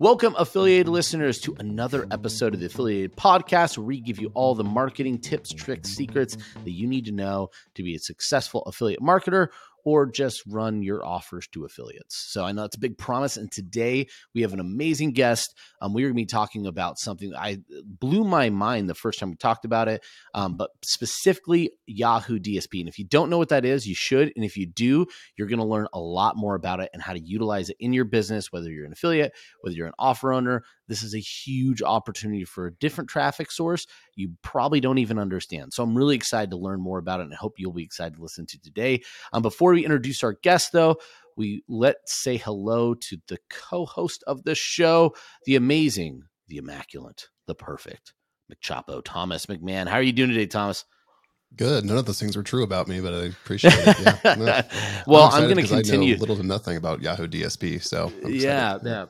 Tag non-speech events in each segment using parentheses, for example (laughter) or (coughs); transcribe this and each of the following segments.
Welcome, affiliated listeners, to another episode of the Affiliated Podcast, where we give you all the marketing tips, tricks, secrets that you need to know to be a successful affiliate marketer or just run your offers to affiliates. So I know it's a big promise. And today we have an amazing guest. Um, we are going to be talking about something I blew my mind the first time we talked about it, um, but specifically Yahoo DSP. And if you don't know what that is, you should. And if you do, you're going to learn a lot more about it and how to utilize it in your business, whether you're an affiliate, whether you're an offer owner. This is a huge opportunity for a different traffic source you probably don't even understand. So I'm really excited to learn more about it and I hope you'll be excited to listen to today. Um, before we introduce our guest, though, we let's say hello to the co-host of the show, the amazing, the immaculate, the perfect McChapo, Thomas McMahon. How are you doing today, Thomas? Good. None of those things were true about me, but I appreciate it. Yeah. (laughs) No. well, I'm, I'm going to continue. Little to nothing about Yahoo DSP, so yeah, yeah.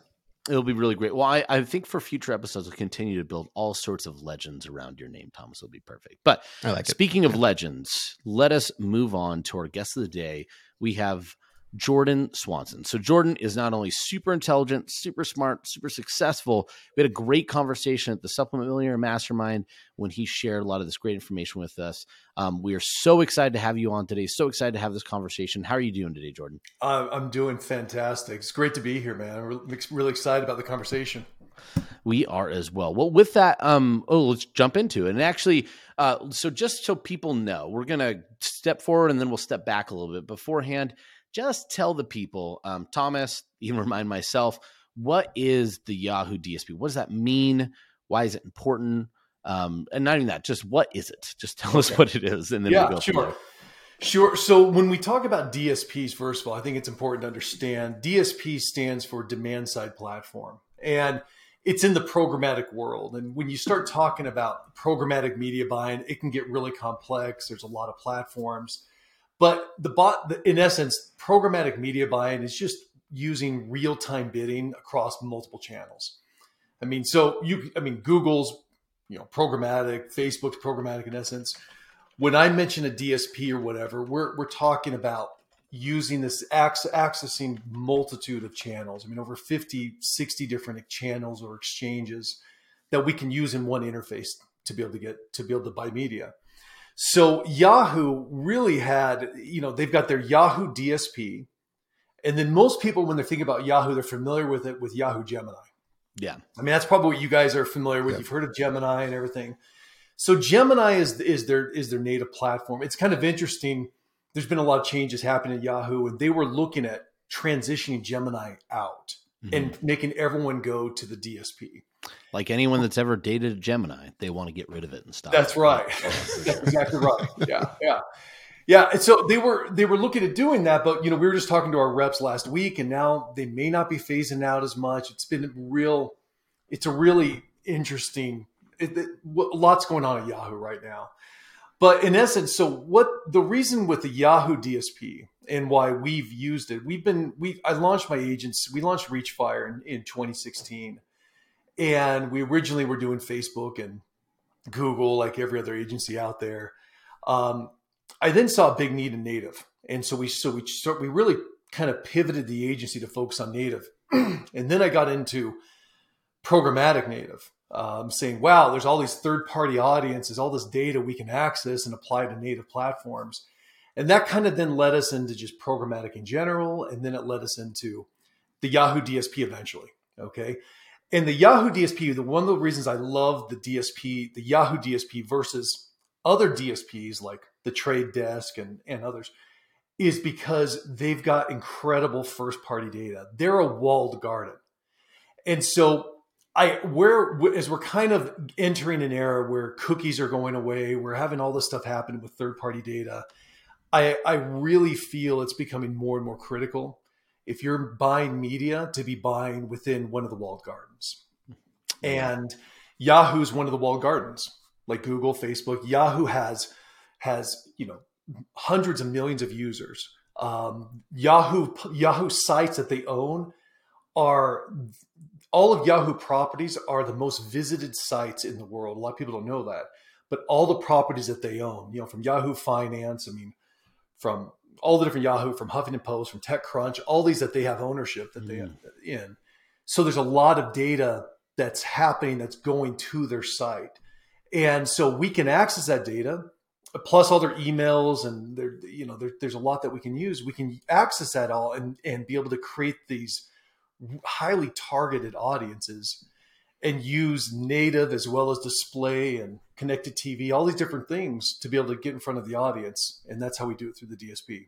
It'll be really great. Well, I, I think for future episodes, we'll continue to build all sorts of legends around your name, Thomas. Will be perfect. But like speaking of legends, let us move on to our guest of the day. We have Jordan Swanson. So Jordan is not only super intelligent, super smart, super successful. We had a great conversation at the Supplement Millionaire Mastermind when he shared a lot of this great information with us. Um, we are so excited to have you on today. So excited to have this conversation. How are you doing today, Jordan? Uh, I'm doing fantastic. It's great to be here, man. I'm really excited about the conversation. We are as well. Well, with that, um, oh, let's jump into it. And actually, uh, so just so people know, we're gonna step forward and then we'll step back a little bit beforehand just tell the people, um, Thomas, even remind myself, what is the Yahoo DSP? What does that mean? Why is it important? Um, and not even that, just what is it? Just tell us what it is, and then yeah, we'll go sure. Sure. So when we talk about DSPs, first of all, I think it's important to understand DSP stands for demand side platform. And it's in the programmatic world. And when you start talking about programmatic media buying, it can get really complex. There's a lot of platforms. But the bot, in essence, programmatic media buying is just using real time bidding across multiple channels. I mean, so you, I mean, Google's, you know, programmatic, Facebook's programmatic in essence. When I mention a DSP or whatever, we're, we're talking about using this accessing multitude of channels. I mean, over 50, 60 different channels or exchanges that we can use in one interface to be able to get, to be able to buy media. So Yahoo really had, you know, they've got their Yahoo DSP. And then most people, when they're thinking about Yahoo, they're familiar with it with Yahoo Gemini. Yeah. I mean, that's probably what you guys are familiar with. You've heard of Gemini and everything. So Gemini is is their is their native platform. It's kind of interesting. There's been a lot of changes happening at Yahoo, and they were looking at transitioning Gemini out mm-hmm. and making everyone go to the DSP. Like anyone that's ever dated a Gemini, they want to get rid of it and stop. That's right. (laughs) that's (laughs) exactly right. Yeah, yeah, yeah. And so they were they were looking at doing that, but you know we were just talking to our reps last week, and now they may not be phasing out as much. It's been real. It's a really interesting. It, it, lots going on at Yahoo right now. But in essence, so what the reason with the Yahoo DSP and why we've used it, we've been we I launched my agency. We launched Reachfire in, in 2016 and we originally were doing Facebook and Google, like every other agency out there. Um, I then saw a big need in native, and so we so we so we really kind of pivoted the agency to focus on native, (clears throat) and then I got into programmatic native, um, saying, "Wow, there's all these third-party audiences, all this data we can access and apply to native platforms," and that kind of then led us into just programmatic in general, and then it led us into the Yahoo DSP eventually. Okay, and the Yahoo DSP, the one of the reasons I love the DSP, the Yahoo DSP versus other DSPs like the Trade Desk and, and others, is because they've got incredible first party data. They're a walled garden. And so I where as we're kind of entering an era where cookies are going away, we're having all this stuff happen with third party data. I, I really feel it's becoming more and more critical if you're buying media to be buying within one of the walled gardens. And Yahoo's one of the walled gardens, like Google, Facebook. Yahoo has has you know hundreds of millions of users. Um, Yahoo Yahoo sites that they own are all of Yahoo properties are the most visited sites in the world. A lot of people don't know that, but all the properties that they own, you know, from Yahoo Finance, I mean, from all the different Yahoo, from Huffington Post, from TechCrunch, all these that they have ownership that they mm. in. So there's a lot of data that's happening that's going to their site. And so we can access that data plus all their emails and there you know there, there's a lot that we can use we can access that all and and be able to create these highly targeted audiences and use native as well as display and connected tv all these different things to be able to get in front of the audience and that's how we do it through the dsp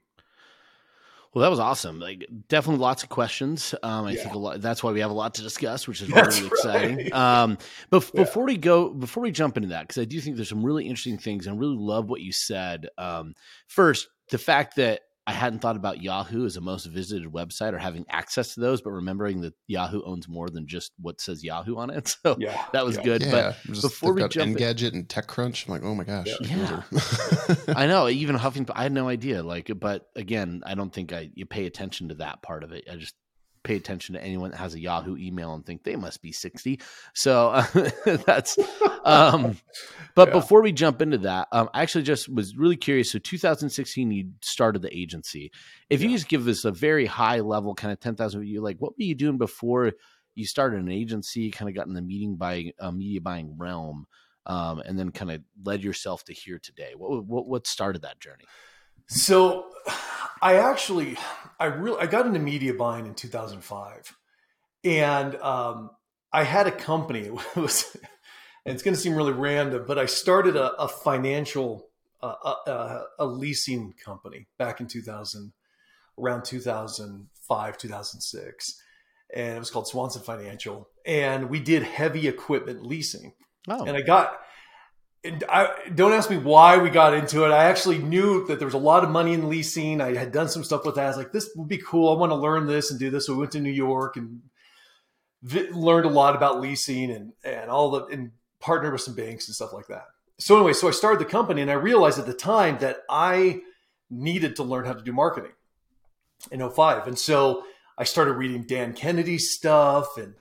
well, that was awesome. Like, definitely lots of questions. Um, I Yeah. think a lot. That's why we have a lot to discuss, which is That's really exciting. right. (laughs) Um, but Yeah. before we go, before we jump into that, because I do think there's some really interesting things, and I really love what you said. Um, first, the fact that I hadn't thought about Yahoo as a most visited website or having access to those, but remembering that Yahoo owns more than just what says Yahoo on it. (laughs) So yeah that was yeah. good. Yeah, just, before we got jump in- Engadget and TechCrunch. I'm like, oh my gosh, Yeah. those are- (laughs) (laughs) I know, even Huffington. I had no idea. Like, but again, I don't think I you pay attention to that part of it. I just pay attention to anyone that has a Yahoo email and think they must be sixty. So uh, (laughs) that's. Um, but Yeah. before we jump into that, um, I actually just was really curious. So, 2016, you started the agency. If you just give us a very high level, kind of 10,000 you like, what were you doing before you started an agency? Kind of got in the meeting buying, uh, media buying realm, um, and then kind of led yourself to here today. What what what started that journey? So (sighs) I actually I really I got into media buying in 2005. And um, I had a company. (laughs) It was and it's going to seem really random, but I started a, a financial uh, a, a, a leasing company back in 2000 around 2005 2006 and it was called Swanson Financial and we did heavy equipment leasing Oh, and I got. And I don't ask me why we got into it. I actually knew that there was a lot of money in leasing. I had done some stuff with that. I was like, this would be cool. I want to learn this and do this. So we went to New York and vi- learned a lot about leasing and and all the and partnered with some banks and stuff like that. So anyway, so I started the company and I realized at the time that I needed to learn how to do marketing in 05. And so I started reading Dan Kennedy's stuff and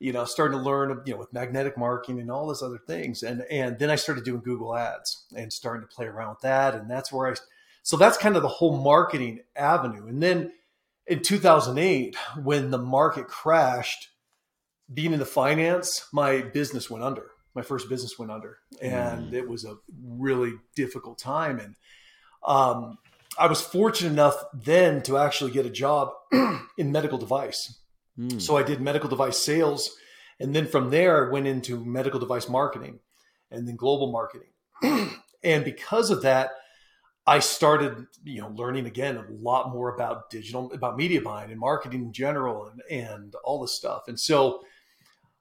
you know, starting to learn, you know, with magnetic marketing and all those other things. And and then I started doing Google Ads and starting to play around with that. And that's where I so that's kind of the whole marketing avenue. And then in 2008, when the market crashed, being in the finance, my business went under. My first business went under. And it was a really difficult time. And um I was fortunate enough then to actually get a job (clears throat) in medical device. Hmm. So I did medical device sales. And then from there, I went into medical device marketing and then global marketing. (clears throat) and because of that, I started, you know, learning again a lot more about digital, about media buying and marketing in general and, and all this stuff. And so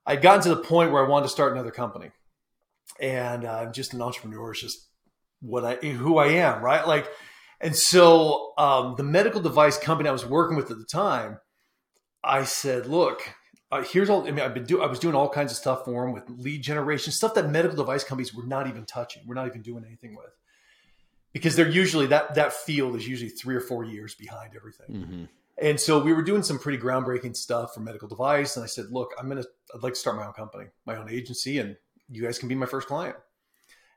I'd gotten to the point where I wanted to start another company. And uh, I'm just an entrepreneur. It's just what I, who I am, right? Like, and so um, the medical device company I was working with at the time, I said, look, uh, here's all. I mean, I've been doing. I was doing all kinds of stuff for them with lead generation stuff that medical device companies were not even touching. We're not even doing anything with because they're usually that that field is usually three or four years behind everything. Mhm. And so we were doing some pretty groundbreaking stuff for medical device. And I said, look, I'm gonna. I'd like to start my own company, my own agency, and you guys can be my first client.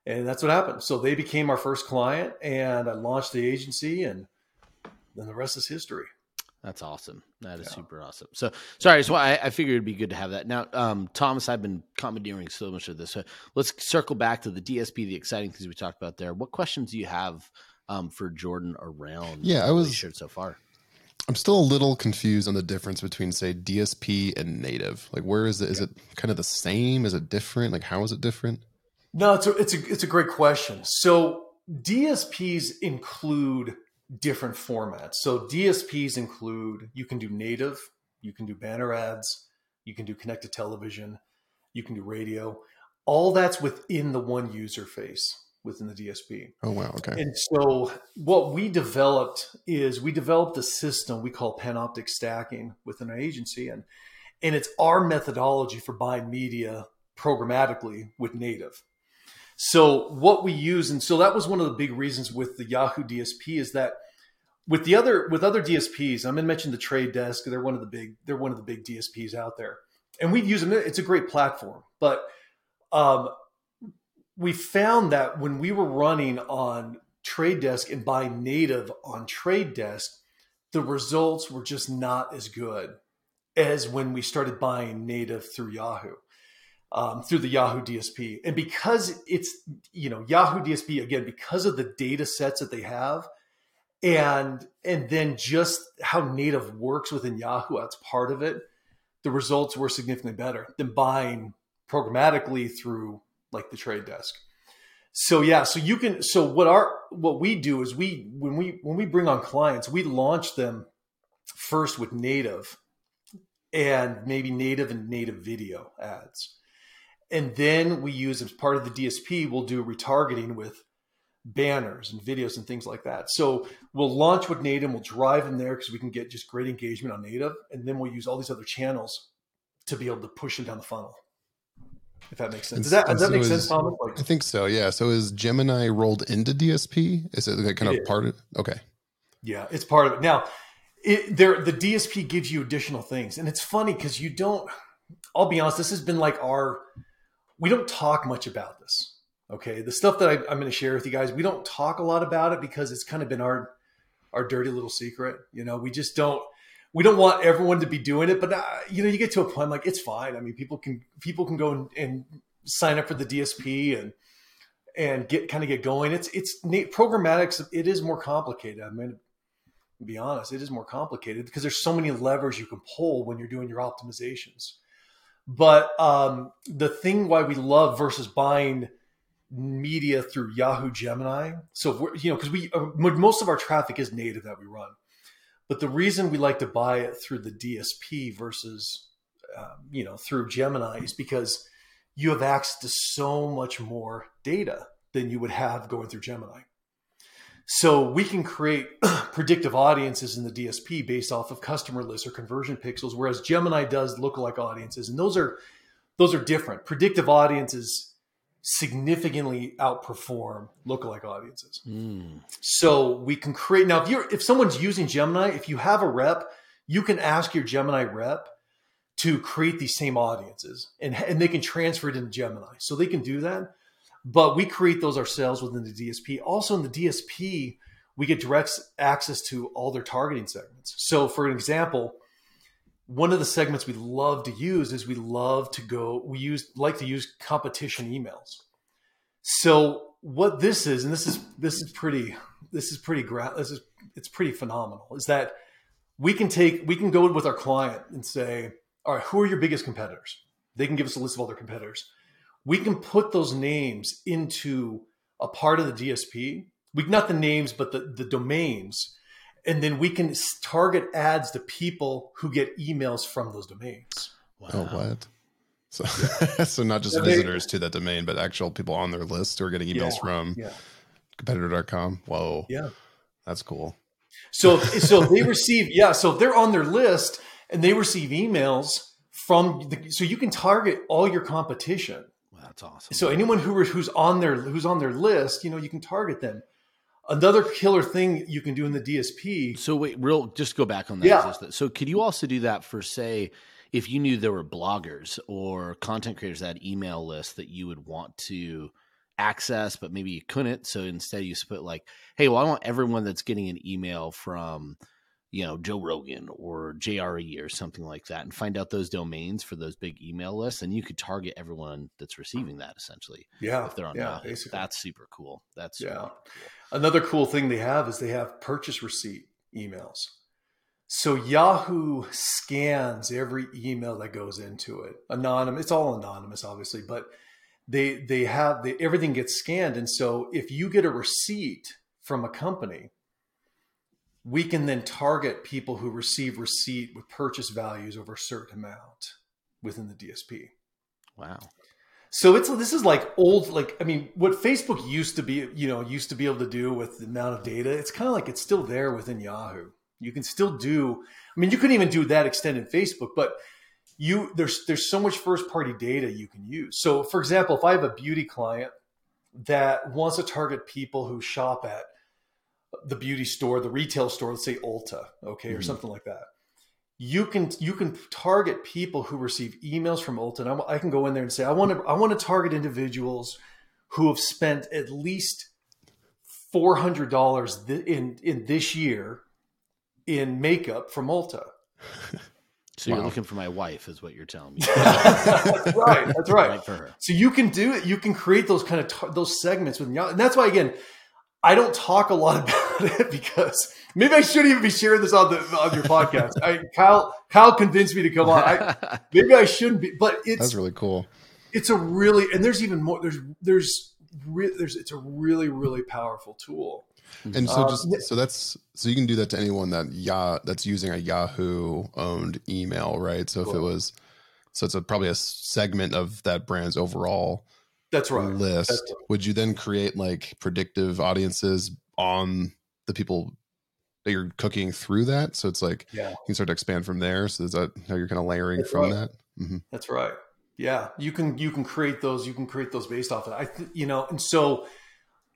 And that's what happened. So they became our first client, and I launched the agency, and then the rest is history. That's awesome. That is Yeah. super awesome. So sorry, so I, I figured it'd be good to have that. Now, um, Thomas, I've been commandeering so much of this. So let's circle back to the DSP, the exciting things we talked about there. What questions do you have um, for Jordan around? Yeah, I what he was- shared so far. I'm still a little confused on the difference between, say, DSP and native. Like, where is it? Is it kind of the same? Is it different? Like, how is it different? No, it's a, it's a it's a great question. So DSPs include different formats. So DSPs include you can do native, you can do banner ads, you can do connected television, you can do radio. All that's within the one user face within the DSP. Oh wow, okay. And so what we developed is we developed a system we call panoptic stacking within our agency and and it's our methodology for buying media programmatically with native. So what we use and so that was one of the big reasons with the Yahoo DSP is that with the other with other DSPs, I'm going to mention the Trade Desk. They're one of the big they're one of the big DSPs out there, and we use them. It's a great platform, but um, we found that when we were running on Trade Desk and buying native on Trade Desk, the results were just not as good as when we started buying native through Yahoo, um, through the Yahoo DSP. And because it's, you know, Yahoo DSP, again, because of the data sets that they have, and and then just how native works within Yahoo, that's part of it. The results were significantly better than buying programmatically through like the trade desk. So yeah, so you can so what our what we do is we when we when we bring on clients, we launch them first with native and maybe native and native video ads. And then we use as part of the DSP, we'll do retargeting with banners and videos and things like that. So we'll launch with native, we'll drive in there because we can get just great engagement on native, and then we'll use all these other channels to be able to push them down the funnel. If that makes sense. Does that, does that make is, sense, Thomas? Like, I think so. Yeah. So is Gemini rolled into DSP? Is it like kind of is. part of? Okay. Yeah, it's part of it. Now, it, there the DSP gives you additional things, and it's funny because you don't. I'll be honest. This has been like our. We don't talk much about this. Okay, the stuff that I, I'm going to share with you guys, we don't talk a lot about it because it's kind of been our our dirty little secret. You know, we just don't we don't want everyone to be doing it, but uh, you know, you get to a point like it's fine. I mean, people can people can go and, and sign up for the DSP and and get kind of get going. It's it's programmatics. It is more complicated. I mean, to be honest, it is more complicated because there's so many levers you can pull when you're doing your optimizations. But um, the thing why we love versus buying media through Yahoo Gemini. So we're, you know, because we uh, most of our traffic is native that we run. But the reason we like to buy it through the DSP versus, um, you know, through Gemini is because you have access to so much more data than you would have going through Gemini. So we can create (clears throat) predictive audiences in the DSP based off of customer lists or conversion pixels, whereas Gemini does lookalike audiences, and those are those are different. Predictive audiences significantly outperform lookalike audiences. Mm. So we can create now if you're if someone's using Gemini, if you have a rep, you can ask your Gemini rep to create these same audiences and, and they can transfer it into Gemini. So they can do that. But we create those ourselves within the DSP. Also in the DSP, we get direct access to all their targeting segments. So for an example, one of the segments we love to use is we love to go we use like to use competition emails so what this is and this is this is pretty this is pretty gra- this is it's pretty phenomenal is that we can take we can go with our client and say all right who are your biggest competitors they can give us a list of all their competitors we can put those names into a part of the dsp we not the names but the, the domains and then we can target ads to people who get emails from those domains. Wow. Oh, what? So, (laughs) so not just yeah, visitors they, to that domain, but actual people on their list who are getting emails yeah, from yeah. competitor.com. Whoa. Yeah. That's cool. So, so they receive, (laughs) yeah. So they're on their list and they receive emails from the, so you can target all your competition. That's awesome. So anyone who, who's on their, who's on their list, you know, you can target them. Another killer thing you can do in the DSP. So wait, real just go back on that. Yeah. So could you also do that for say if you knew there were bloggers or content creators that email list that you would want to access, but maybe you couldn't. So instead you put like, hey, well, I want everyone that's getting an email from you know Joe Rogan or JRE or something like that, and find out those domains for those big email lists, and you could target everyone that's receiving that essentially. Yeah, if they're on yeah, basically. that's super cool. That's super yeah. Cool. Another cool thing they have is they have purchase receipt emails. So Yahoo scans every email that goes into it. Anonymous, it's all anonymous, obviously, but they they have they, everything gets scanned, and so if you get a receipt from a company, we can then target people who receive receipt with purchase values over a certain amount within the DSP. Wow. So it's this is like old like I mean what Facebook used to be you know used to be able to do with the amount of data it's kind of like it's still there within Yahoo. You can still do I mean you couldn't even do that extent in Facebook but you there's there's so much first party data you can use. So for example if I have a beauty client that wants to target people who shop at the beauty store, the retail store, let's say Ulta, okay, mm-hmm. or something like that you can you can target people who receive emails from Ulta. And I, I can go in there and say, I want to I want to target individuals who have spent at least four hundred dollars th- in in this year in makeup from Ulta. (laughs) So you're looking for my wife, is what you're telling me. that's (laughs) (laughs) right. That's right. Right for her. So you can do it. You can create those kind of tar- those segments with Yahoo, and that's why again, I don't talk a lot (laughs) about it because maybe I shouldn't even be sharing this on the on your podcast. I, Kyle Kyle convinced me to come on. I, (laughs) maybe I shouldn't be, but it's That's really cool. it's a really and there's even more. There's there's re- there's it's a really really powerful tool. And so Um, just so that's so you can do that to anyone that yeah that's using a Yahoo owned email, right? So if it was so it's a, probably a segment of that brand's overall That's right. list. That's- Would you then create like predictive audiences on the people that you're cooking through that? So it's like Yeah. you can start to expand from there. So is that how you're kind of layering That's from right. that? hmm That's right. Yeah, you can you can create those. You can create those based off of. That. I th- you know, and so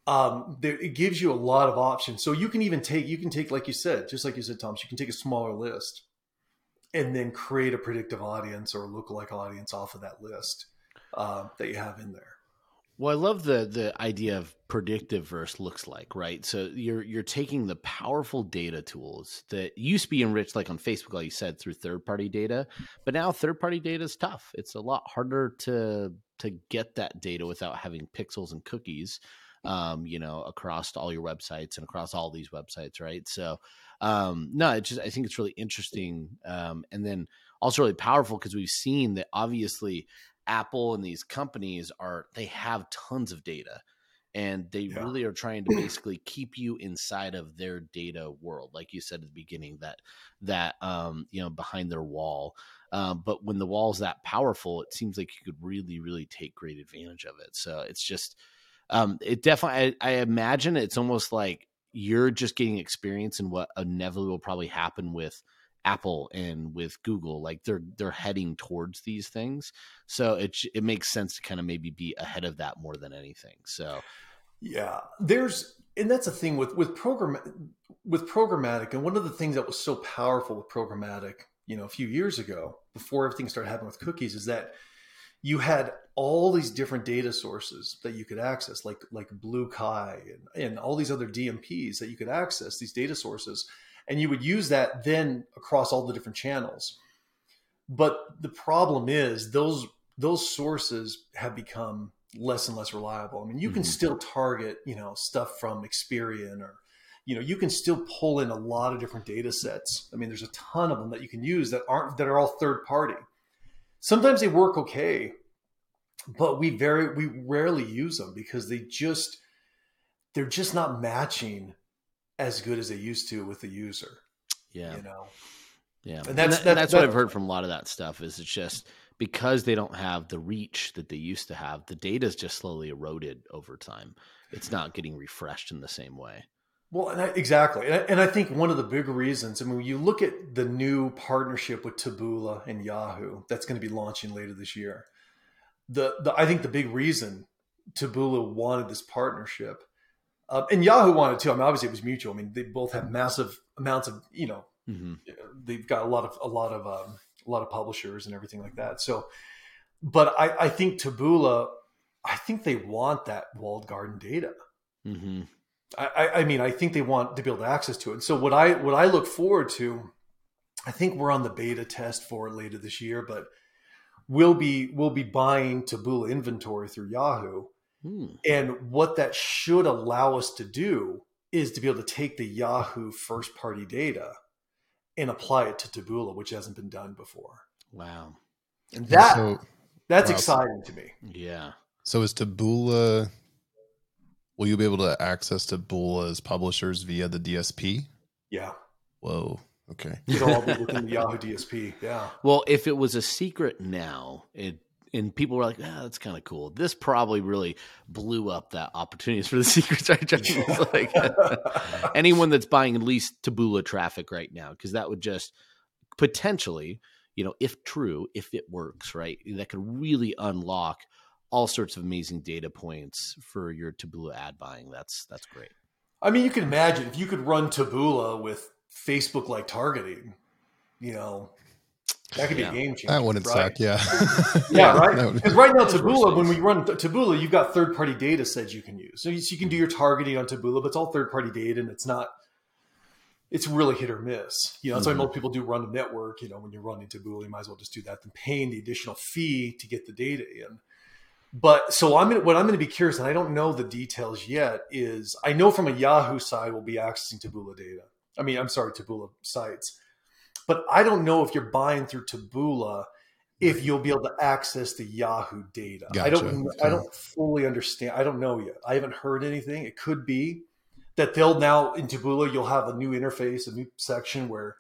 um, there, it gives you a lot of options. So you can even take you can take like you said, just like you said, Thomas. You can take a smaller list and then create a predictive audience or a lookalike audience off of that list uh, that you have in there. Well, I love the the idea of predictive versus looks like, right? So you're you're taking the powerful data tools that used to be enriched, like on Facebook, like you said, through third party data, but now third party data is tough. It's a lot harder to to get that data without having pixels and cookies, um, you know, across all your websites and across all these websites, right? So, um, no, it just I think it's really interesting, um, and then also really powerful because we've seen that obviously Apple and these companies are they have tons of data and they Yeah. really are trying to basically keep you inside of their data world like you said at the beginning that that um you know behind their wall um, but when the wall's that powerful it seems like you could really really take great advantage of it so it's just um it definitely I, I imagine it's almost like you're just getting experience in what inevitably will probably happen with Apple and with Google, like they're they're heading towards these things. So it it makes sense to kind of maybe be ahead of that more than anything. So Yeah, there's and that's the thing with with program with programmatic, and one of the things that was so powerful with programmatic, you know, a few years ago, before everything started happening with cookies, is that you had all these different data sources that you could access, like like BlueKai and, and all these other DMPs that you could access these data sources, and you would use that then across all the different channels. But the problem is those those sources have become less and less reliable. I mean, you can Mhm. still target, you know, stuff from Experian or, you know, you can still pull in a lot of different data sets. I mean, there's a ton of them that you can use that aren't that are all third party. Sometimes they work okay, but we very we rarely use them because they just they're just not matching as good as they used to with the user. yeah, You know, yeah, And and that's- that's that- that's what I've heard from a lot of that stuff. Is it's just because they don't have the reach that they used to have, the data is just slowly eroded over time. It's not getting refreshed in the same way. Well, and I, exactly, and I, and I think one of the big reasons. I mean, when you look at the new partnership with Taboola and Yahoo that's going to be launching later this year, the, the I think the big reason Taboola wanted this partnership, uh, and Yahoo wanted too. I mean, obviously it was mutual. I mean, they both have massive amounts of you know hmm they've got a lot of a lot of um, a lot of publishers and everything like that. So, but I, I think Taboola, I think they want that walled garden data. hmm I, I- I mean, I think they want to be able to access to it. So what I what I look forward to, I think we're on the beta test for it later this year, but we'll be we'll be buying Taboola inventory through Yahoo, Hmm. and what that should allow us to do is to be able to take the Yahoo first party data and apply it to Taboola, which hasn't been done before. Wow. And that so, that's wow. exciting to me. Yeah. so is Taboola? Will you be able to access Taboola's publishers via the DSP? Yeah, Whoa. Okay. it'll all be (laughs) within the Yahoo DSP. Yeah. Well, if it was a secret now, it and people were like, "Ah, that's kind of cool." This probably really blew up that opportunities for the secrets. Right? Just like (laughs) anyone that's buying at least Taboola traffic right now, because that would just potentially, you know, if true, if it works, right, that could really unlock all sorts of amazing data points for your Taboola ad buying. That's that's great. I mean, you can imagine if you could run Taboola with Facebook like targeting, you know, that could Yeah. be a game changer. That wouldn't right? suck. (laughs) Yeah. Yeah, That right. Because right now, Taboola, when we run Taboola, you've got third party data sets you can use. So you, so you can do your targeting on Taboola, but it's all third party data and it's not, it's really hit or miss. You know, that's mm-hmm. why most people do run a network. You know, when you're running Taboola, you might as well just do that than paying the additional fee to get the data in. But so I'm gonna, what I'm going to be curious, and I don't know the details yet. Is I know from a Yahoo side we'll be accessing Taboola data. I mean, I'm sorry, Taboola sites, but I don't know if you're buying through Taboola if you'll be able to access the Yahoo data. Gotcha. I don't I don't fully understand. I don't know yet. I haven't heard anything. It could be that they'll now in Taboola you'll have a new interface, a new section where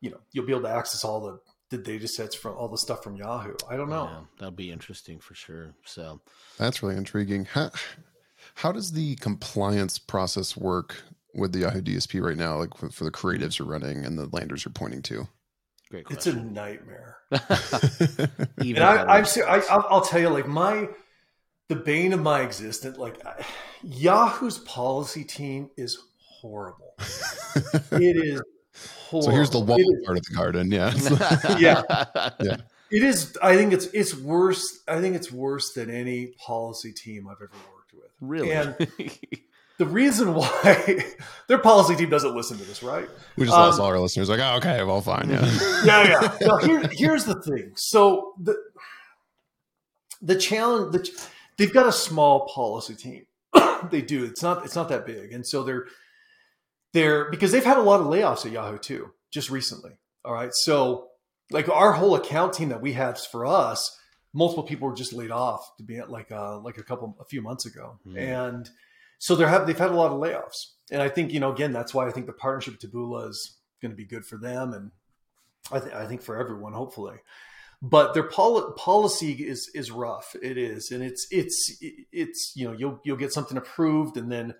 you know you'll be able to access all the the data sets from all the stuff from Yahoo. I don't know. Yeah, that'll be interesting for sure. So that's really intriguing. How, how does the compliance process work with the Yahoo DSP right now? Like for, for the creatives you're running and the landers you're pointing to? Great question. It's a nightmare. (laughs) (laughs) and I, I've seen, I, I'll tell you, like my, the bane of my existence, like I, Yahoo's policy team is horrible. (laughs) it is horrible. So here's the wall part of the garden. Yeah. yeah. Yeah. It is. I think it's it's worse. I think it's worse than any policy team I've ever worked with. Really? And the reason why (laughs) their policy team doesn't listen to this, right? We just um, lost all our listeners. Like, oh, okay, well, fine, yeah, (laughs) yeah, yeah. Now, here, here's the thing. So the the challenge, the, they've got a small policy team. (coughs) they do. It's not. It's not that big, and so they're they're because they've had a lot of layoffs at Yahoo too, just recently. All right, so like our whole account team that we have for us, multiple people were just laid off to be at like uh like a couple a few months ago, mm. and so they have they've had a lot of layoffs, and I think you know again that's why I think the partnership with Taboola is going to be good for them, and I, th- I think for everyone hopefully. But their pol- policy is is rough. It is, and it's it's it's you know you'll you'll get something approved, and then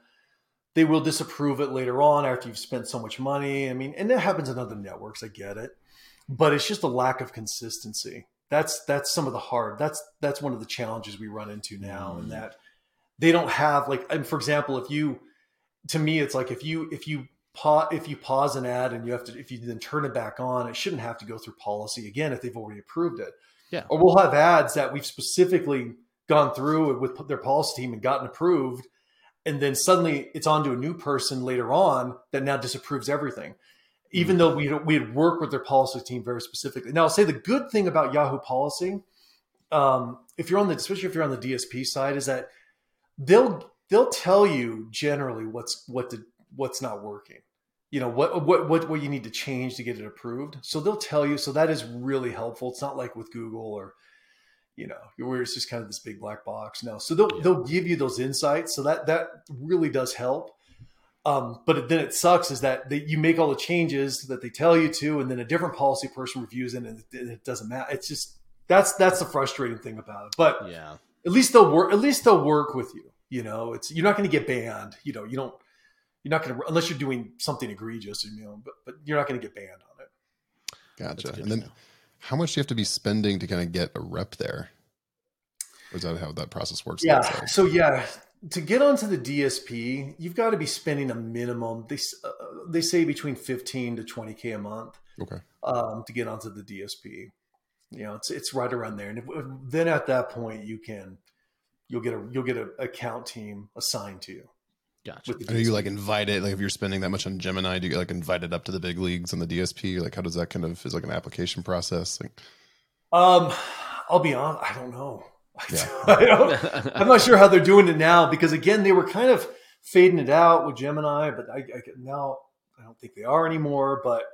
they will disapprove it later on after you've spent so much money. I mean, and that happens in other networks. I get it, but it's just a lack of consistency. That's that's some of the hard. That's that's one of the challenges we run into now, mm. and that they don't have like and for example if you to me it's like if you if you pause if you pause an ad and you have to if you then turn it back on it shouldn't have to go through policy again if they've already approved it. Yeah. Or we'll have ads that we've specifically gone through with their policy team and gotten approved and then suddenly it's on to a new person later on that now disapproves everything. Even mm-hmm. though we we had worked with their policy team very specifically. Now i'll say the good thing about yahoo policy um, if you're on the especially if you're on the dsp side is that they'll they'll tell you generally what's what the what's not working. You know what what what what you need to change to get it approved. So they'll tell you. So that is really helpful. It's not like with google or you know where it's just kind of this big black box no so they'll yeah. they'll give you those insights. So that that really does help. Um, but then it sucks is that they, you make all the changes that they tell you to and then a different policy person reviews it and it, it doesn't matter. It's just that's that's the frustrating thing about it. But yeah at least they'll work. At least they'll work with you. You know, it's you're not going to get banned. You know, you don't. You're not going to unless you're doing something egregious. You know, but but you're not going to get banned on it. Gotcha. And then, how much do you have to be spending to kind of get a rep there? Or is that how that process works? Yeah. So yeah, to get onto the DSP, you've got to be spending a minimum. They uh, they say between fifteen to twenty k a month. Okay. Um, to get onto the DSP. You know, it's it's right around there, and if, then at that point you can you'll get a you'll get an account team assigned to you. Gotcha. Are you like invited? Like if you're spending that much on Gemini, do you get like invited up to the big leagues on the DSP? Like how does that kind of is like an application process? Like, um, I'll be on. I don't know. (laughs) Yeah. I don't, I'm not sure how they're doing it now because again they were kind of fading it out with Gemini, but I, I now I don't think they are anymore. But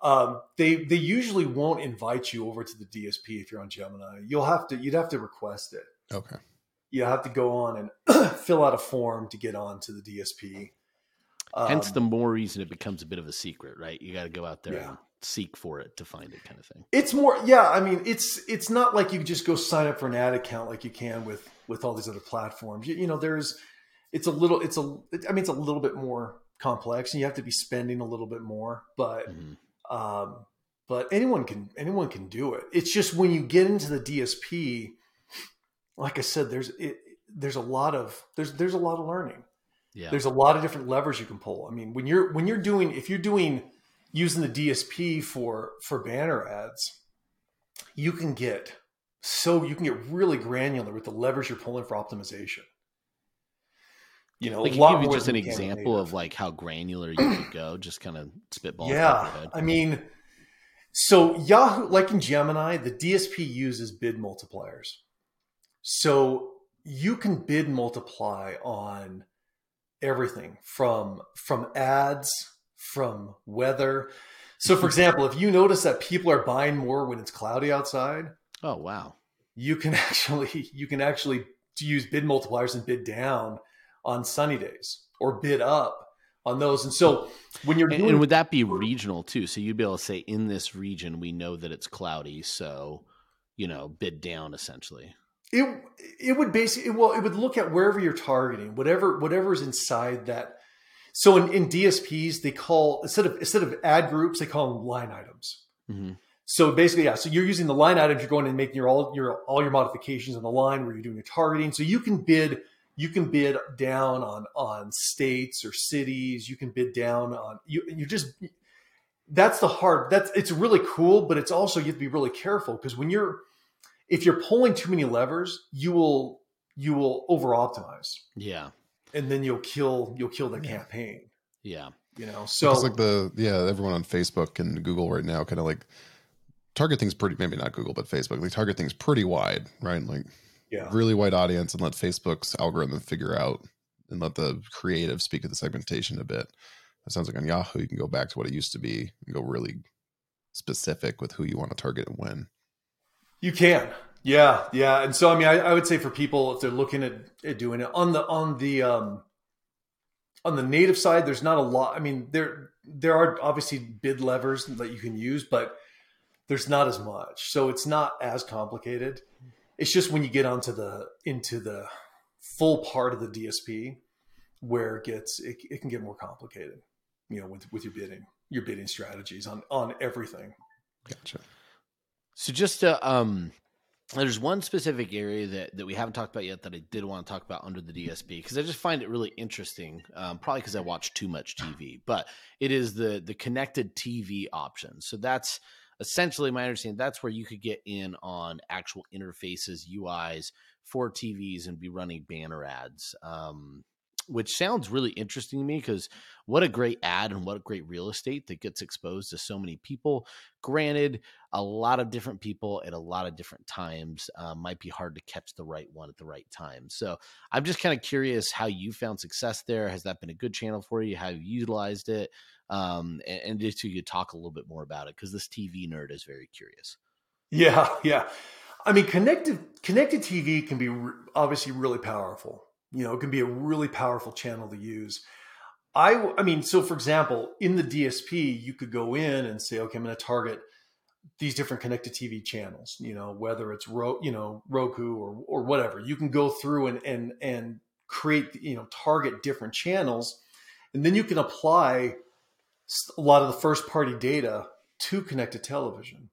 um, they they usually won't invite you over to the DSP if you're on Gemini. You'll have to you'd have to request it. Okay. You have to go on and (clears throat) fill out a form to get on to the DSP. Um, Hence, the more reason it becomes a bit of a secret, right? You got to go out there yeah. and seek for it to find it, kind of thing. It's more, yeah. I mean, it's it's not like you just go sign up for an ad account like you can with with all these other platforms. You, you know, there's it's a little, it's a, I mean, it's a little bit more complex, and you have to be spending a little bit more, but. Mm-hmm um, but anyone can anyone can do it. It's just when you get into the DSP, like I said, there's it, there's a lot of there's there's a lot of learning. Yeah. There's a lot of different levers you can pull. I mean, when you're when you're doing if you're doing using the DSP for for banner ads, you can get so you can get really granular with the levers you're pulling for optimization. You know, like you give me just an than you can with example native. of like how granular you could go, just kind of spitball. Yeah, I mean, so Yahoo, like in Gemini, the DSP uses bid multipliers. So you can bid multiply on everything from from ads, from weather. So, for example, if you notice that people are buying more when it's cloudy outside, oh wow, you can (laughs) actually you can actually use bid multipliers and bid down on sunny days or bid up on those. And so when you're doing and would that be regional too? So you'd be able to say in this region we know that it's cloudy, so you know bid down essentially. it it would basically well it would look at wherever you're targeting whatever whatever is inside that so in, in dsps they call instead of instead of ad groups they call them line items hmm so basically yeah so you're using the line items you're going and making your all your all your modifications on the line where you're doing your targeting so you can bid you can bid down on on states or cities you can bid down on you you just that's the hard that's it's really cool but it's also you have to be really careful because when you're if you're pulling too many levers you will you will over optimize Yeah, and then you'll kill you'll kill the Yeah. campaign yeah, you know So so it's like the yeah, everyone on Facebook and Google right now kind of like target things pretty maybe not Google but Facebook. They target things pretty wide, right? Like yeah really wide audience and let Facebook's algorithm figure out and let the creative speak to the segmentation a bit. It sounds like on Yahoo you can go back to what it used to be and go really specific with who you want to target and when. You can. Yeah, yeah. And so I mean I, I would say for people if they're looking at, at doing it on the on the um on the native side, there's not a lot. I mean, there there are obviously bid levers that you can use, but there's not as much. So it's not as complicated. It's just when you get onto the into the full part of the DSP where it gets it, it can get more complicated, you know, with with your bidding, your bidding strategies on on everything. Gotcha. So just to, um, there's one specific area that, that we haven't talked about yet that I did want to talk about under the DSP because I just find it really interesting. Um, probably because I watch too much TV, but it is the the connected TV option. So that's essentially my understanding. That's where you could get in on actual interfaces, UIs for TVs, and be running banner ads. Um, which sounds really interesting to me because what a great ad and what a great real estate that gets exposed to so many people. Granted, a lot of different people at a lot of different times uh, might be hard to catch the right one at the right time. So I'm just kind of curious how you found success there. Has that been a good channel for you? How you utilized it? Um, and, and just so you talk a little bit more about it because this TV nerd is very curious. Yeah, (laughs) yeah. I mean, connected connected TV can be re- obviously really powerful. You know, it can be a really powerful channel to use. I, I mean, so for example, in the DSP, you could go in and say, okay, I'm going to target these different connected TV channels. You know, whether it's Ro- you know Roku or or whatever. You can go through and and and create you know target different channels, and then you can apply a lot of the first party data to connected television.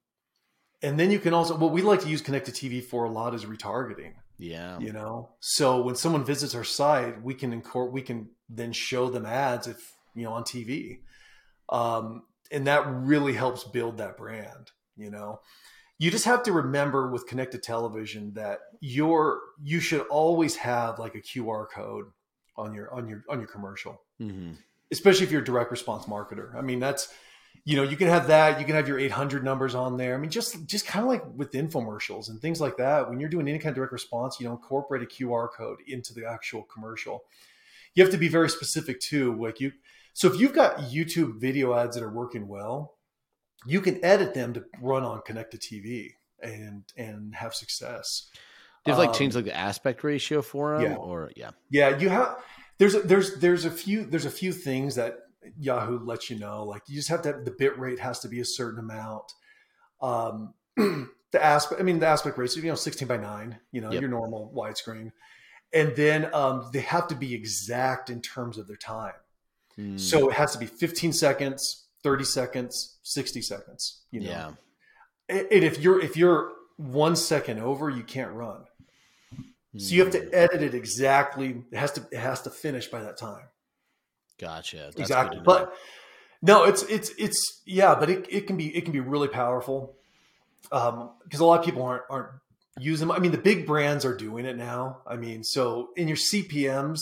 And then you can also what we like to use connected TV for a lot is retargeting. Yeah. You know, so when someone visits our site, we can incorporate, we can then show them ads if you know on TV, um, and that really helps build that brand. You know, you just have to remember with connected television that your you should always have like a QR code on your on your on your commercial hmm especially if you're a direct response marketer. I mean, that's you know, you can have that. You can have your 800 numbers on there. I mean, just just kind of like with infomercials and things like that. When you're doing any kind of direct response, you know, incorporate a QR code into the actual commercial. You have to be very specific too. Like you, so if you've got YouTube video ads that are working well, you can edit them to run on connected TV and and have success. They've like Um, changed like the aspect ratio for them, yeah. or yeah. Yeah, you have there's a, there's there's a few there's a few things that Yahoo lets you know. Like you just have to have, the bit rate has to be a certain amount. Um, (clears throat) the aspect, I mean, the aspect rates, you know, 16 by nine, you know, Yep. your normal widescreen, and then um, they have to be exact in terms of their time. Mm, So it has to be 15 seconds, 30 seconds, 60 seconds. You know, yeah, and and if you're if you're one second over, you can't run. So you have to edit it exactly. It has to it has to finish by that time. Gotcha. That's exactly. good to know. But no, it's it's it's yeah, but it, it can be it can be really powerful. Um because a lot of people aren't aren't using them. I mean, the big brands are doing it now. I mean, so in your CPMs,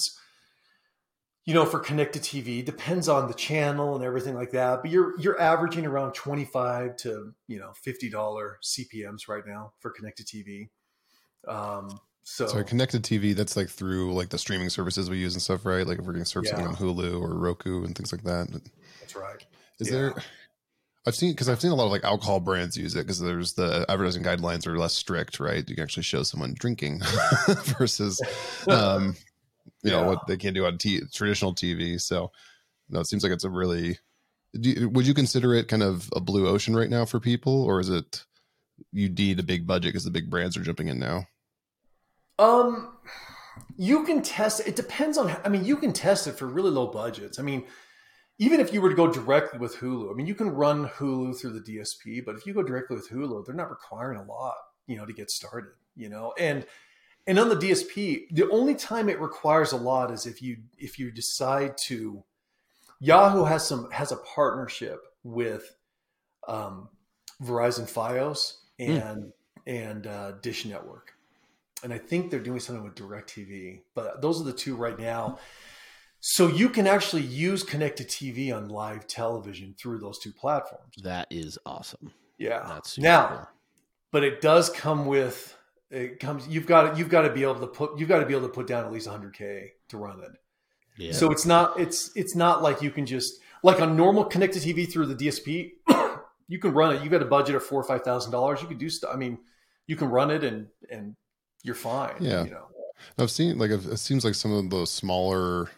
you know, for connected TV, depends on the channel and everything like that. But you're you're averaging around twenty five to you know fifty dollar CPMS right now for connected TV. Um, so, so connected TV, that's like through like the streaming services we use and stuff, right? Like if we're going to serve yeah. something on Hulu or Roku and things like that. That's right. Is yeah. there? I've seen because I've seen a lot of like alcohol brands use it because there's the advertising guidelines are less strict, right? You can actually show someone drinking (laughs) versus, (laughs) um, you yeah. know, what they can do on t- traditional TV. So, no, it seems like it's a really. You, would you consider it kind of a blue ocean right now for people, or is it you need a big budget because the big brands are jumping in now? Um, you can test. It depends on. I mean, you can test it for really low budgets. I mean even if you were to go directly with Hulu, I mean, you can run Hulu through the DSP, but if you go directly with Hulu, they're not requiring a lot, you know, to get started, you know, and and on the DSP, the only time it requires a lot is if you if you decide to. Yahoo has some has a partnership with um, Verizon FiOS hmm. and mm. and uh, Dish Network, and I think they're doing something with Directv. But those are the two right now. So you can actually use connected TV on live television through those two platforms. That is awesome. Yeah. That's now, cool. but it does come with it comes. You've got you've got to be able to put you've got to be able to put down at least 100k to run it. Yeah. So it's not it's it's not like you can just like on normal connected TV through the DSP. (coughs) you can run it. You've got a budget of four or five thousand dollars. You can do stuff. I mean, you can run it and and you're fine. Yeah. You know. I've seen like it seems like some of those smaller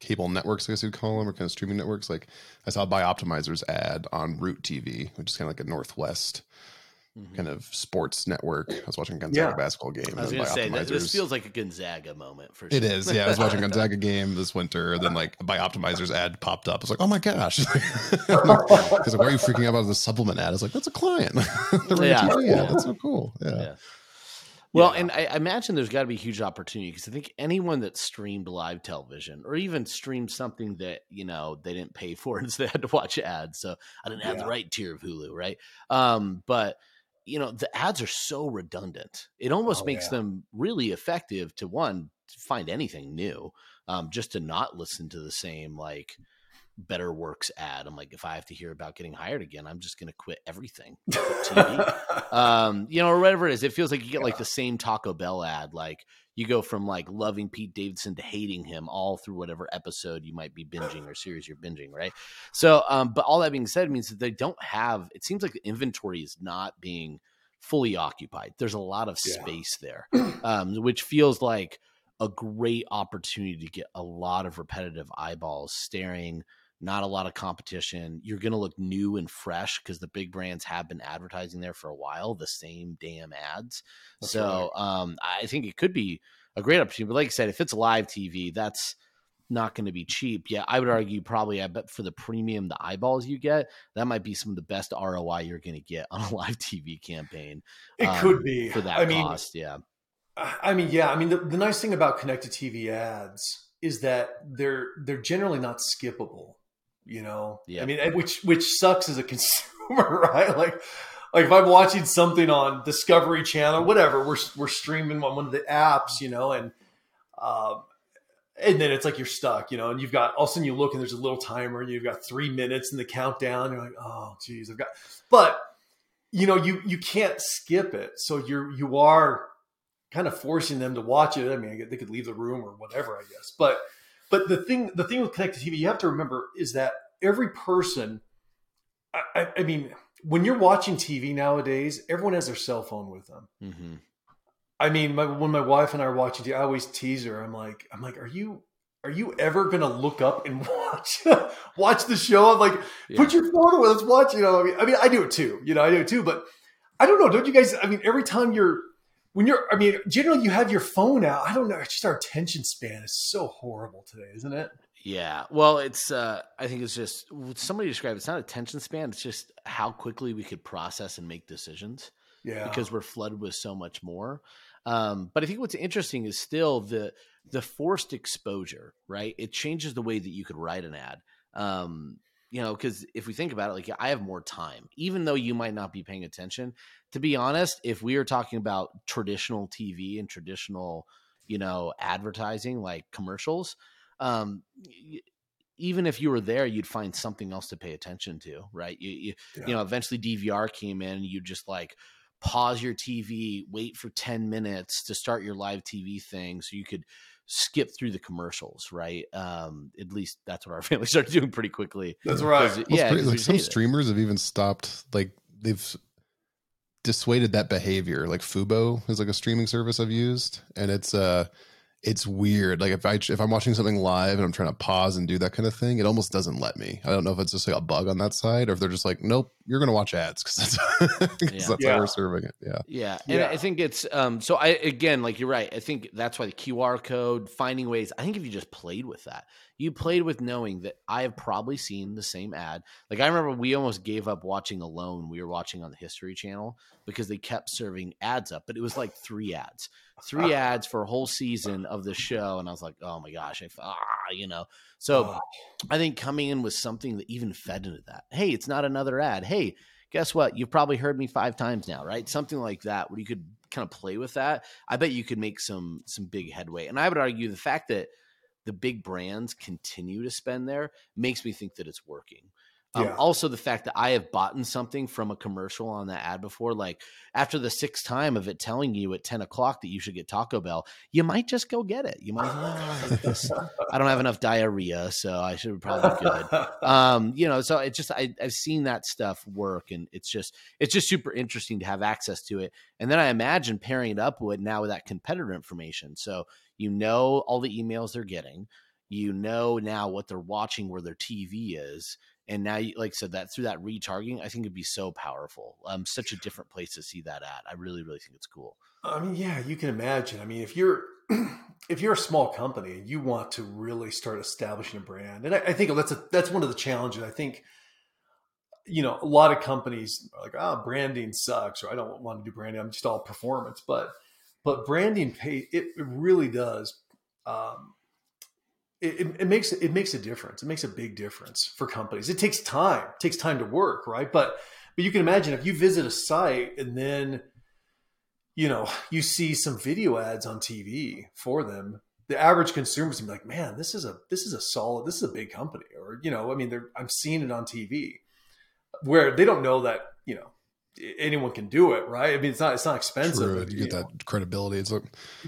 cable networks, I guess you'd call them, or kind of streaming networks. Like I saw BiOptimizers ad on Root TV, which is kind of like a Northwest mm-hmm. kind of sports network. I was watching Gonzaga yeah. basketball game. I was going to say this feels like a Gonzaga moment for sure. It is. Yeah, I was watching (laughs) Gonzaga game this winter, and then like BiOptimizers ad popped up. I was like, oh my gosh! (laughs) (laughs) Because like, why are you freaking out about the supplement ad? I was like, that's a client. the yeah. TV ad. That's so cool. yeah. yeah. Well, yeah. and I imagine there's got to be huge opportunity because I think anyone that streamed live television or even streamed something that you know they didn't pay for (laughs) and so they had to watch ads, so I didn't have yeah. the right tier of Hulu, right? Um, but you know the ads are so redundant; it almost oh, makes yeah. them really effective to one to find anything new, um, just to not listen to the same like better works ad. I'm like, if I have to hear about getting hired again, I'm just going to quit everything. (laughs) um, you know, or whatever it is. It feels like you get yeah. like the same Taco Bell ad. Like you go from like loving Pete Davidson to hating him all through whatever episode you might be binging or series you're binging, right? So, um, but all that being said means that they don't have. It seems like the inventory is not being fully occupied. There's a lot of space there, (clears throat) um, which feels like a great opportunity to get a lot of repetitive eyeballs staring not a lot of competition. You're going to look new and fresh because the big brands have been advertising there for a while, the same damn ads. That's so right. um, I think it could be a great opportunity. But like I said, if it's live TV, that's not going to be cheap. Yeah, I would argue probably, I bet for the premium, the eyeballs you get, that might be some of the best ROI you're going to get (laughs) on a live TV campaign. It um, could be for that I cost. Mean, yeah. I mean, yeah. I mean, the, the nice thing about connected TV ads is that they're they're generally not skippable you know? Yeah. i mean which which sucks as a (laughs) consumer right? Like like if i'm watching something on discovery channel whatever we're, we're streaming on one of the apps you know and um and then it's like you're stuck you know and you've got all of a sudden you look and there's a little timer and you've got three minutes in the countdown. You're like oh geez i've got but you know you you can't skip it. So you're you are kind of forcing them to watch it. I mean they could leave the room or whatever i guess but but the thing, the thing with connected TV, you have to remember is that every person. I, I mean, when you're watching TV nowadays, everyone has their cell phone with them. Mm-hmm. I mean, my, when my wife and I are watching TV, I always tease her. I'm like, I'm like, are you are you ever gonna look up and (laughs) watch watch the show? I'm like, yeah. put your phone away, let's watch. You know, I mean, I mean, I do it too. You know, I do it too. But I don't know. Don't you guys? I mean, every time you're when you're, I mean, generally you have your phone out. I don't know. It's just our attention span is so horrible today, isn't it? Yeah. Well, it's, uh, I think it's just, somebody described it's not attention span. It's just how quickly we could process and make decisions. Yeah. Because we're flooded with so much more. Um, but I think what's interesting is still the, the forced exposure, right? It changes the way that you could write an ad. Um, you know, because if we think about it, like I have more time, even though you might not be paying attention. To be honest, if we are talking about traditional TV and traditional, you know, advertising like commercials, um, even if you were there, you'd find something else to pay attention to, right? You, you, yeah. you know, eventually DVR came in, and you just like pause your TV, wait for 10 minutes to start your live TV thing so you could skip through the commercials, right? Um, at least that's what our (laughs) family started doing pretty quickly. That's right. Well, yeah, pretty, like some streamers it. have even stopped, like they've dissuaded that behavior. Like Fubo is like a streaming service I've used, and it's uh it's weird. Like if I if I'm watching something live and I'm trying to pause and do that kind of thing, it almost doesn't let me. I don't know if it's just like a bug on that side or if they're just like, nope, you're gonna watch ads because that's, (laughs) yeah. that's yeah. how we're serving it. Yeah, yeah, and yeah. I think it's um. So I again, like you're right. I think that's why the QR code, finding ways. I think if you just played with that, you played with knowing that I have probably seen the same ad. Like I remember we almost gave up watching Alone. We were watching on the History Channel because they kept serving ads up, but it was like three ads, three ads for a whole season of the show, and I was like, oh my gosh, I ah, you know. So I think coming in with something that even fed into that. Hey, it's not another ad. Hey, guess what? You've probably heard me five times now, right? Something like that, where you could kind of play with that. I bet you could make some some big headway. And I would argue the fact that the big brands continue to spend there makes me think that it's working. Um, yeah. Also, the fact that I have bought something from a commercial on that ad before, like after the sixth time of it telling you at 10 o'clock that you should get Taco Bell, you might just go get it. You might, oh, (laughs) I don't have enough diarrhea, so I should probably be good. Um, you know, so it just, I, I've seen that stuff work and it's just, it's just super interesting to have access to it. And then I imagine pairing it up with now with that competitor information. So you know all the emails they're getting, you know now what they're watching where their TV is and now, you, like said, that through that retargeting, I think it'd be so powerful. Um, such a different place to see that at. I really, really think it's cool. I mean, yeah, you can imagine. I mean, if you're (clears throat) if you're a small company and you want to really start establishing a brand, and I, I think that's a that's one of the challenges. I think you know a lot of companies are like, ah, oh, branding sucks, or I don't want to do branding. I'm just all performance, but but branding pay it, it really does um, it, it, makes it makes a difference. It makes a big difference for companies. It takes time. It takes time to work, right? But but you can imagine if you visit a site and then you know you see some video ads on TV for them, the average consumer is like, man, this is a this is a solid, this is a big company, or you know, I mean, I'm seeing it on TV, where they don't know that you know anyone can do it, right? I mean, it's not it's not expensive. True. You, you get know. that credibility. It's like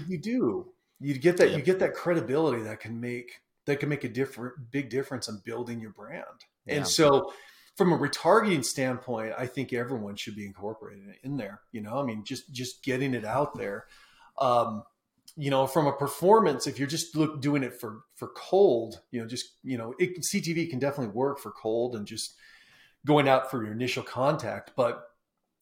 you do. You get that. Yeah. You get that credibility that can make that can make a different big difference in building your brand. Yeah. And so from a retargeting standpoint, I think everyone should be incorporated in there. You know, I mean, just just getting it out there. Um, you know, from a performance, if you're just look, doing it for for cold, you know, just you know, it, CTV can definitely work for cold and just going out for your initial contact, but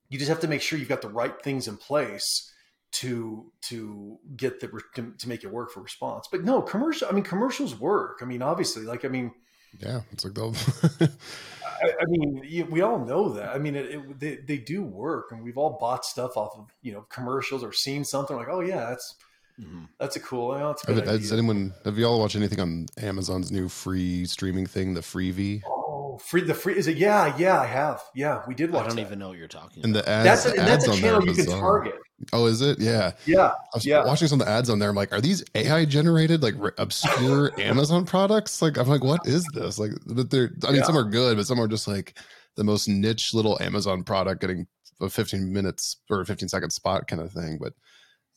you just have to make sure you've got the right things in place to to get the to, to, make it work for response. But no, commercial. I mean, commercials work. I mean, obviously, like I mean, yeah, it's like they'll. (laughs) I, I, mean, we all know that. I mean, it, it, they they do work, and we've all bought stuff off of you know commercials or seen something like, oh yeah, that's. Mm-hmm. That's a cool. You know, that's a good have, has anyone have you all watched anything on Amazon's new free streaming thing, the Freevee? Oh, free the free is it? Yeah, yeah, I have. Yeah, we did watch. I don't that. even know what you're talking. And about. the ads, that's a, ads that's a channel you can target. Oh, is it? Yeah. Yeah. I was yeah. watching some of the ads on there. I'm like, are these AI generated, like obscure (laughs) Amazon products? Like, I'm like, what is this? Like, but they're, I mean, yeah. some are good, but some are just like the most niche little Amazon product getting a 15 minutes or 15 second spot kind of thing. But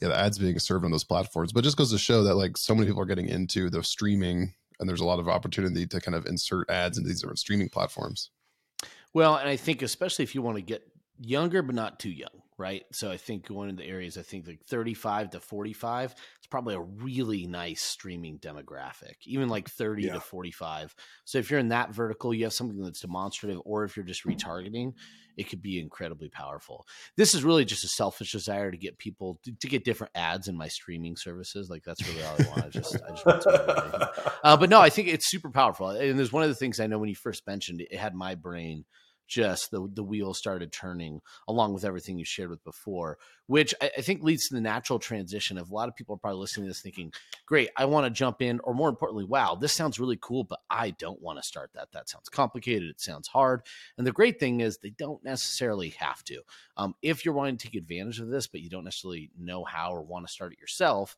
yeah, the ads being served on those platforms. But just goes to show that like so many people are getting into the streaming and there's a lot of opportunity to kind of insert ads into these different streaming platforms. Well, and I think especially if you want to get younger but not too young right so i think going into the areas i think like 35 to 45 it's probably a really nice streaming demographic even like 30 yeah. to 45 so if you're in that vertical you have something that's demonstrative or if you're just retargeting it could be incredibly powerful. This is really just a selfish desire to get people to, to get different ads in my streaming services like that's really all i want i just i just want to (laughs) uh, but no i think it's super powerful and there's one of the things i know when you first mentioned it, it had my brain just the the wheels started turning along with everything you shared with before, which I, I, think leads to the natural transition of a lot of people are probably listening to this thinking, great, I want to jump in, or more importantly, wow, this sounds really cool, but I don't want to start that. That sounds complicated. It sounds hard. And the great thing is they don't necessarily have to. Um, if you're wanting to take advantage of this, but you don't necessarily know how or want to start it yourself,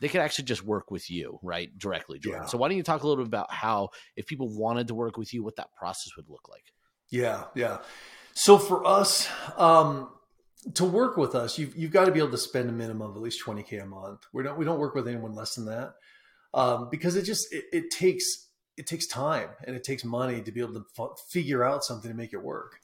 they could actually just work with you, right, directly, Jordan. Yeah. So why don't you talk a little bit about how, if people wanted to work with you, what that process would look like? Yeah, yeah. So for us, um, to work with us, you've you've got to be able to spend a minimum of at least twenty k a month. We don't we don't work with anyone less than that um, because it just it, it takes it takes time and it takes money to be able to f- figure out something to make it work.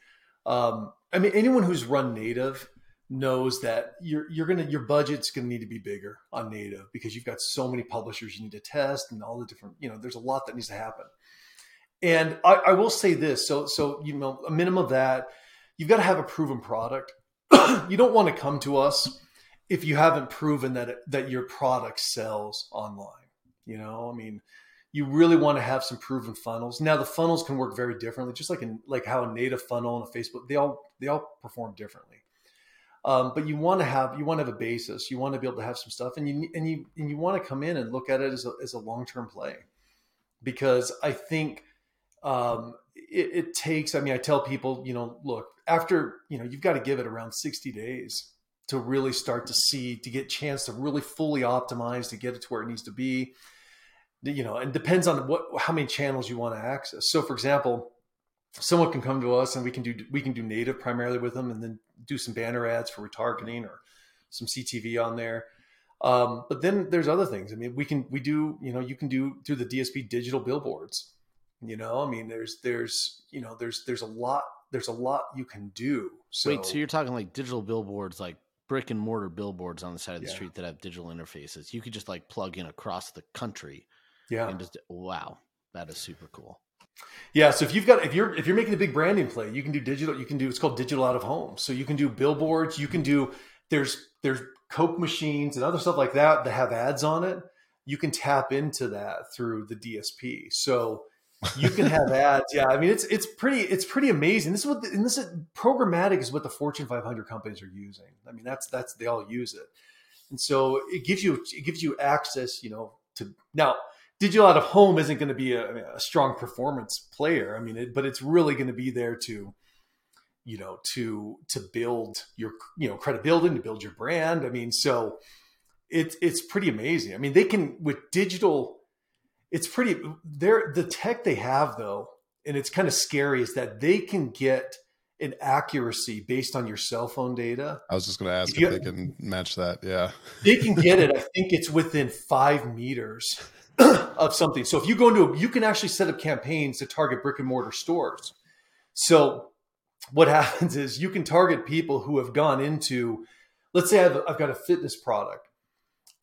Um, I mean, anyone who's run native knows that you're you're gonna your budget's gonna need to be bigger on native because you've got so many publishers you need to test and all the different you know there's a lot that needs to happen. And I, I will say this, so so you know a minimum of that, you've got to have a proven product. (clears throat) you don't want to come to us if you haven't proven that it, that your product sells online. You know, I mean, you really want to have some proven funnels. Now the funnels can work very differently, just like in like how a native funnel and a Facebook, they all they all perform differently. Um, but you want to have you want to have a basis. You want to be able to have some stuff, and you and you and you want to come in and look at it as a as a long term play, because I think um, it, it takes. I mean, I tell people, you know, look after you know you've got to give it around sixty days to really start to see to get chance to really fully optimize to get it to where it needs to be you know, and depends on what how many channels you want to access. So, for example, someone can come to us and we can do we can do native primarily with them, and then do some banner ads for retargeting or some CTV on there. Um, but then there's other things. I mean, we can we do you know you can do through the DSP digital billboards. You know, I mean, there's there's you know there's there's a lot there's a lot you can do. So, Wait, so you're talking like digital billboards, like brick and mortar billboards on the side of the Yeah. street that have digital interfaces. You could just like plug in across the country yeah, and just wow, that is super cool. Yeah, so if you've got if you're if you're making a big branding play, you can do digital. You can do it's called digital out of home. So you can do billboards. You can do there's there's Coke machines and other stuff like that that have ads on it. You can tap into that through the DSP. So you can have ads. Yeah, I mean it's it's pretty it's pretty amazing. This is what the, and this is programmatic is what the Fortune 500 companies are using. I mean that's that's they all use it, and so it gives you it gives you access. You know to now digital out of home isn't going to be a, a strong performance player. I mean, it, but it's really going to be there to, you know, to to build your you know credibility, to build your brand. I mean, so it's it's pretty amazing. I mean, they can with digital. It's pretty. They're the tech they have though, and it's kind of scary. Is that they can get an accuracy based on your cell phone data. I was just going to ask If if, you- they can match that. Yeah. They can get it. I (laughs) think it's within five meters of something. So if you go into, a, you can actually set up campaigns to target brick and mortar stores. So what happens is you can target people who have gone into, let's say I've, I've got a fitness product.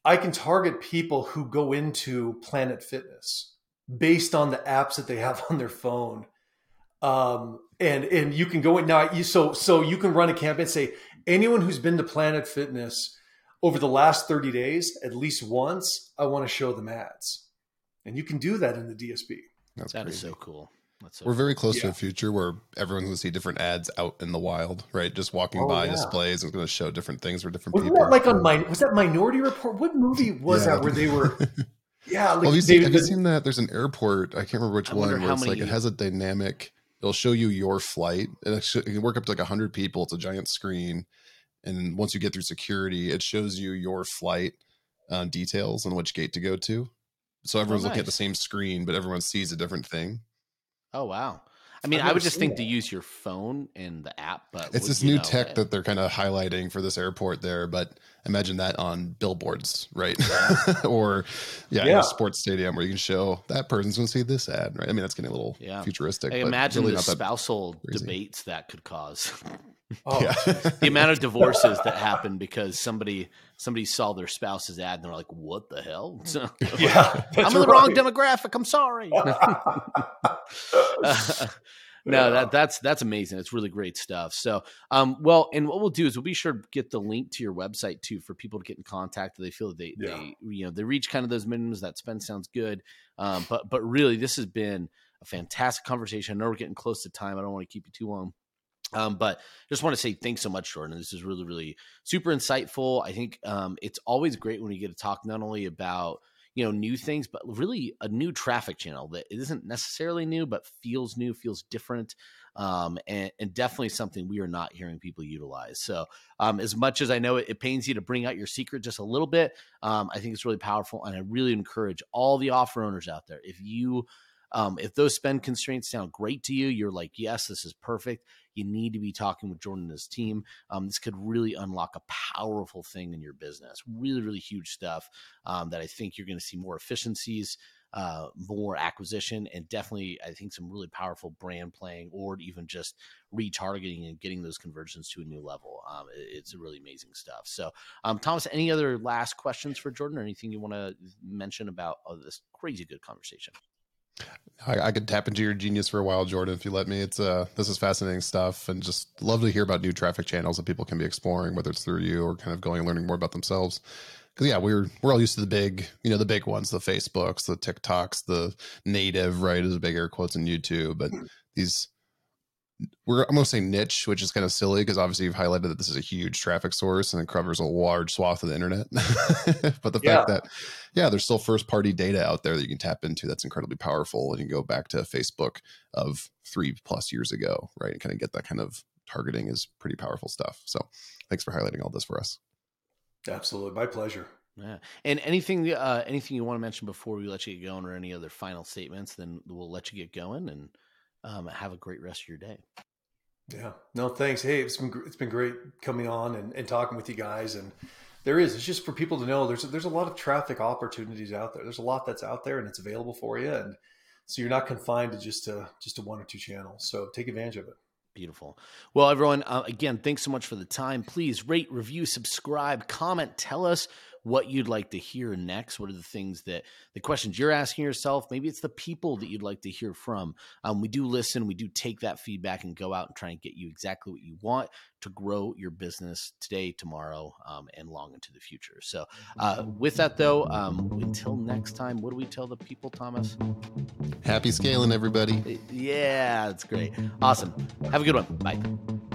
I can target people who go into Planet Fitness based on the apps that they have (laughs) on their phone. Um, and and you can go in now. You so so you can run a campaign. Say anyone who's been to Planet Fitness over the last 30 days, at least once, I want to show them ads. And you can do that in the DSP. That's That is crazy. so cool. That's so We're very close to Yeah. a future where everyone's going to see different ads out in the wild, right? Just walking Oh, by yeah. displays and going to show different things for different Wasn't people. that like on my was that Minority Report? What movie was Yeah. that where they were (laughs) Yeah, like well, have you, they- seen, have you seen that? There's an airport. I can't remember which I one. wonder Where how it's like many- it has a dynamic. It'll show you your flight. And it, sh- it can work up to like hundred people. It's a giant screen, and once you get through security, it shows you your flight uh, details and which gate to go to. So everyone's looking at the same screen, but everyone sees a different thing. Oh wow. I mean, I've I never would just seen think to use your phone and the app, but It's would- this new know, tech eh, that they're kind of highlighting for this airport there, but imagine that on billboards, right? (laughs) or yeah, in Yeah. a sports stadium where you can show that person's going to see this ad, right? I mean, that's getting a little Yeah. futuristic. I but imagine really the spousal crazy. debates that could cause. (laughs) oh, yeah. (laughs) the amount of divorces that happen because somebody somebody saw their spouse's ad and they're like, "What the hell?" (laughs) So, yeah. I'm that's in the wrong demographic. I'm sorry. Uh, (laughs) no, Yeah. that that's that's amazing. It's really great stuff. So, um, well, and what we'll do is we'll be sure to get the link to your website too for people to get in contact. If they feel that they, Yeah. they you know they reach kind of those minimums. That spend sounds good. Um, but but really, this has been a fantastic conversation. I know we're getting close to time. I don't want to keep you too long. Um, but just want to say thanks so much, Jordan. This is really, really super insightful. I think um, it's always great when you get to talk not only about you know new things, but really a new traffic channel that isn't necessarily new, but feels new, feels different. um, and, and, definitely something we are not hearing people utilize. So, um, as much as I know it, it, pains you to bring out your secret just a little bit, um, I think it's really powerful, and I really encourage all the offer owners out there if you um, if those spend constraints sound great to you, you're like, yes, this is perfect. You need to be talking with Jordan and his team. Um, this could really unlock a powerful thing in your business. Really, really huge stuff um, that I think you're going to see more efficiencies. Uh, more acquisition and definitely I think some really powerful brand playing or even just retargeting and getting those conversions to a new level. Um, it, it's really amazing stuff. So, um, Thomas, any other last questions for Jordan or anything you want to mention about oh, this crazy good conversation? I, I, could tap into your genius for a while, Jordan, if you let me. It's uh, this is fascinating stuff, and just love to hear about new traffic channels that people can be exploring, whether it's through you or kind of going and learning more about themselves. Because yeah, we're we're all used to the big, you know, the big ones, the Facebooks, the TikToks, the native, right? Is a big air quotes in YouTube, but these we're I'm gonna say niche, which is kind of silly because obviously you've highlighted that this is a huge traffic source and it covers a large swath of the internet. (laughs) but the yeah. fact that yeah, there's still first party data out there that you can tap into that's incredibly powerful. And you go back to Facebook of three plus years ago, right? And kind of get that kind of targeting is pretty powerful stuff. So thanks for highlighting all this for us. Absolutely. My pleasure. Yeah. And anything uh anything you want to mention before we let you get going or any other final statements, then we'll let you get going and um, have a great rest of your day. Yeah. No, thanks. Hey, it's been it's been great coming on and, and talking with you guys. And there is. It's just for people to know there's there's a lot of traffic opportunities out there. There's a lot that's out there and it's available for you. And so you're not confined to just a just a one or two channels. So take advantage of it. Beautiful. Well, everyone, uh, again, thanks so much for the time. Please rate, review, subscribe, comment, tell us what you'd like to hear next. What are the things that the questions you're asking yourself? Maybe it's the people that you'd like to hear from. Um, we do listen, we do take that feedback and go out and try and get you exactly what you want to grow your business today, tomorrow, um, and long into the future. So, uh, with that though, um, until next time, what do we tell the people, Thomas? Happy scaling, everybody. Yeah, that's great. Awesome. Have a good one. Bye.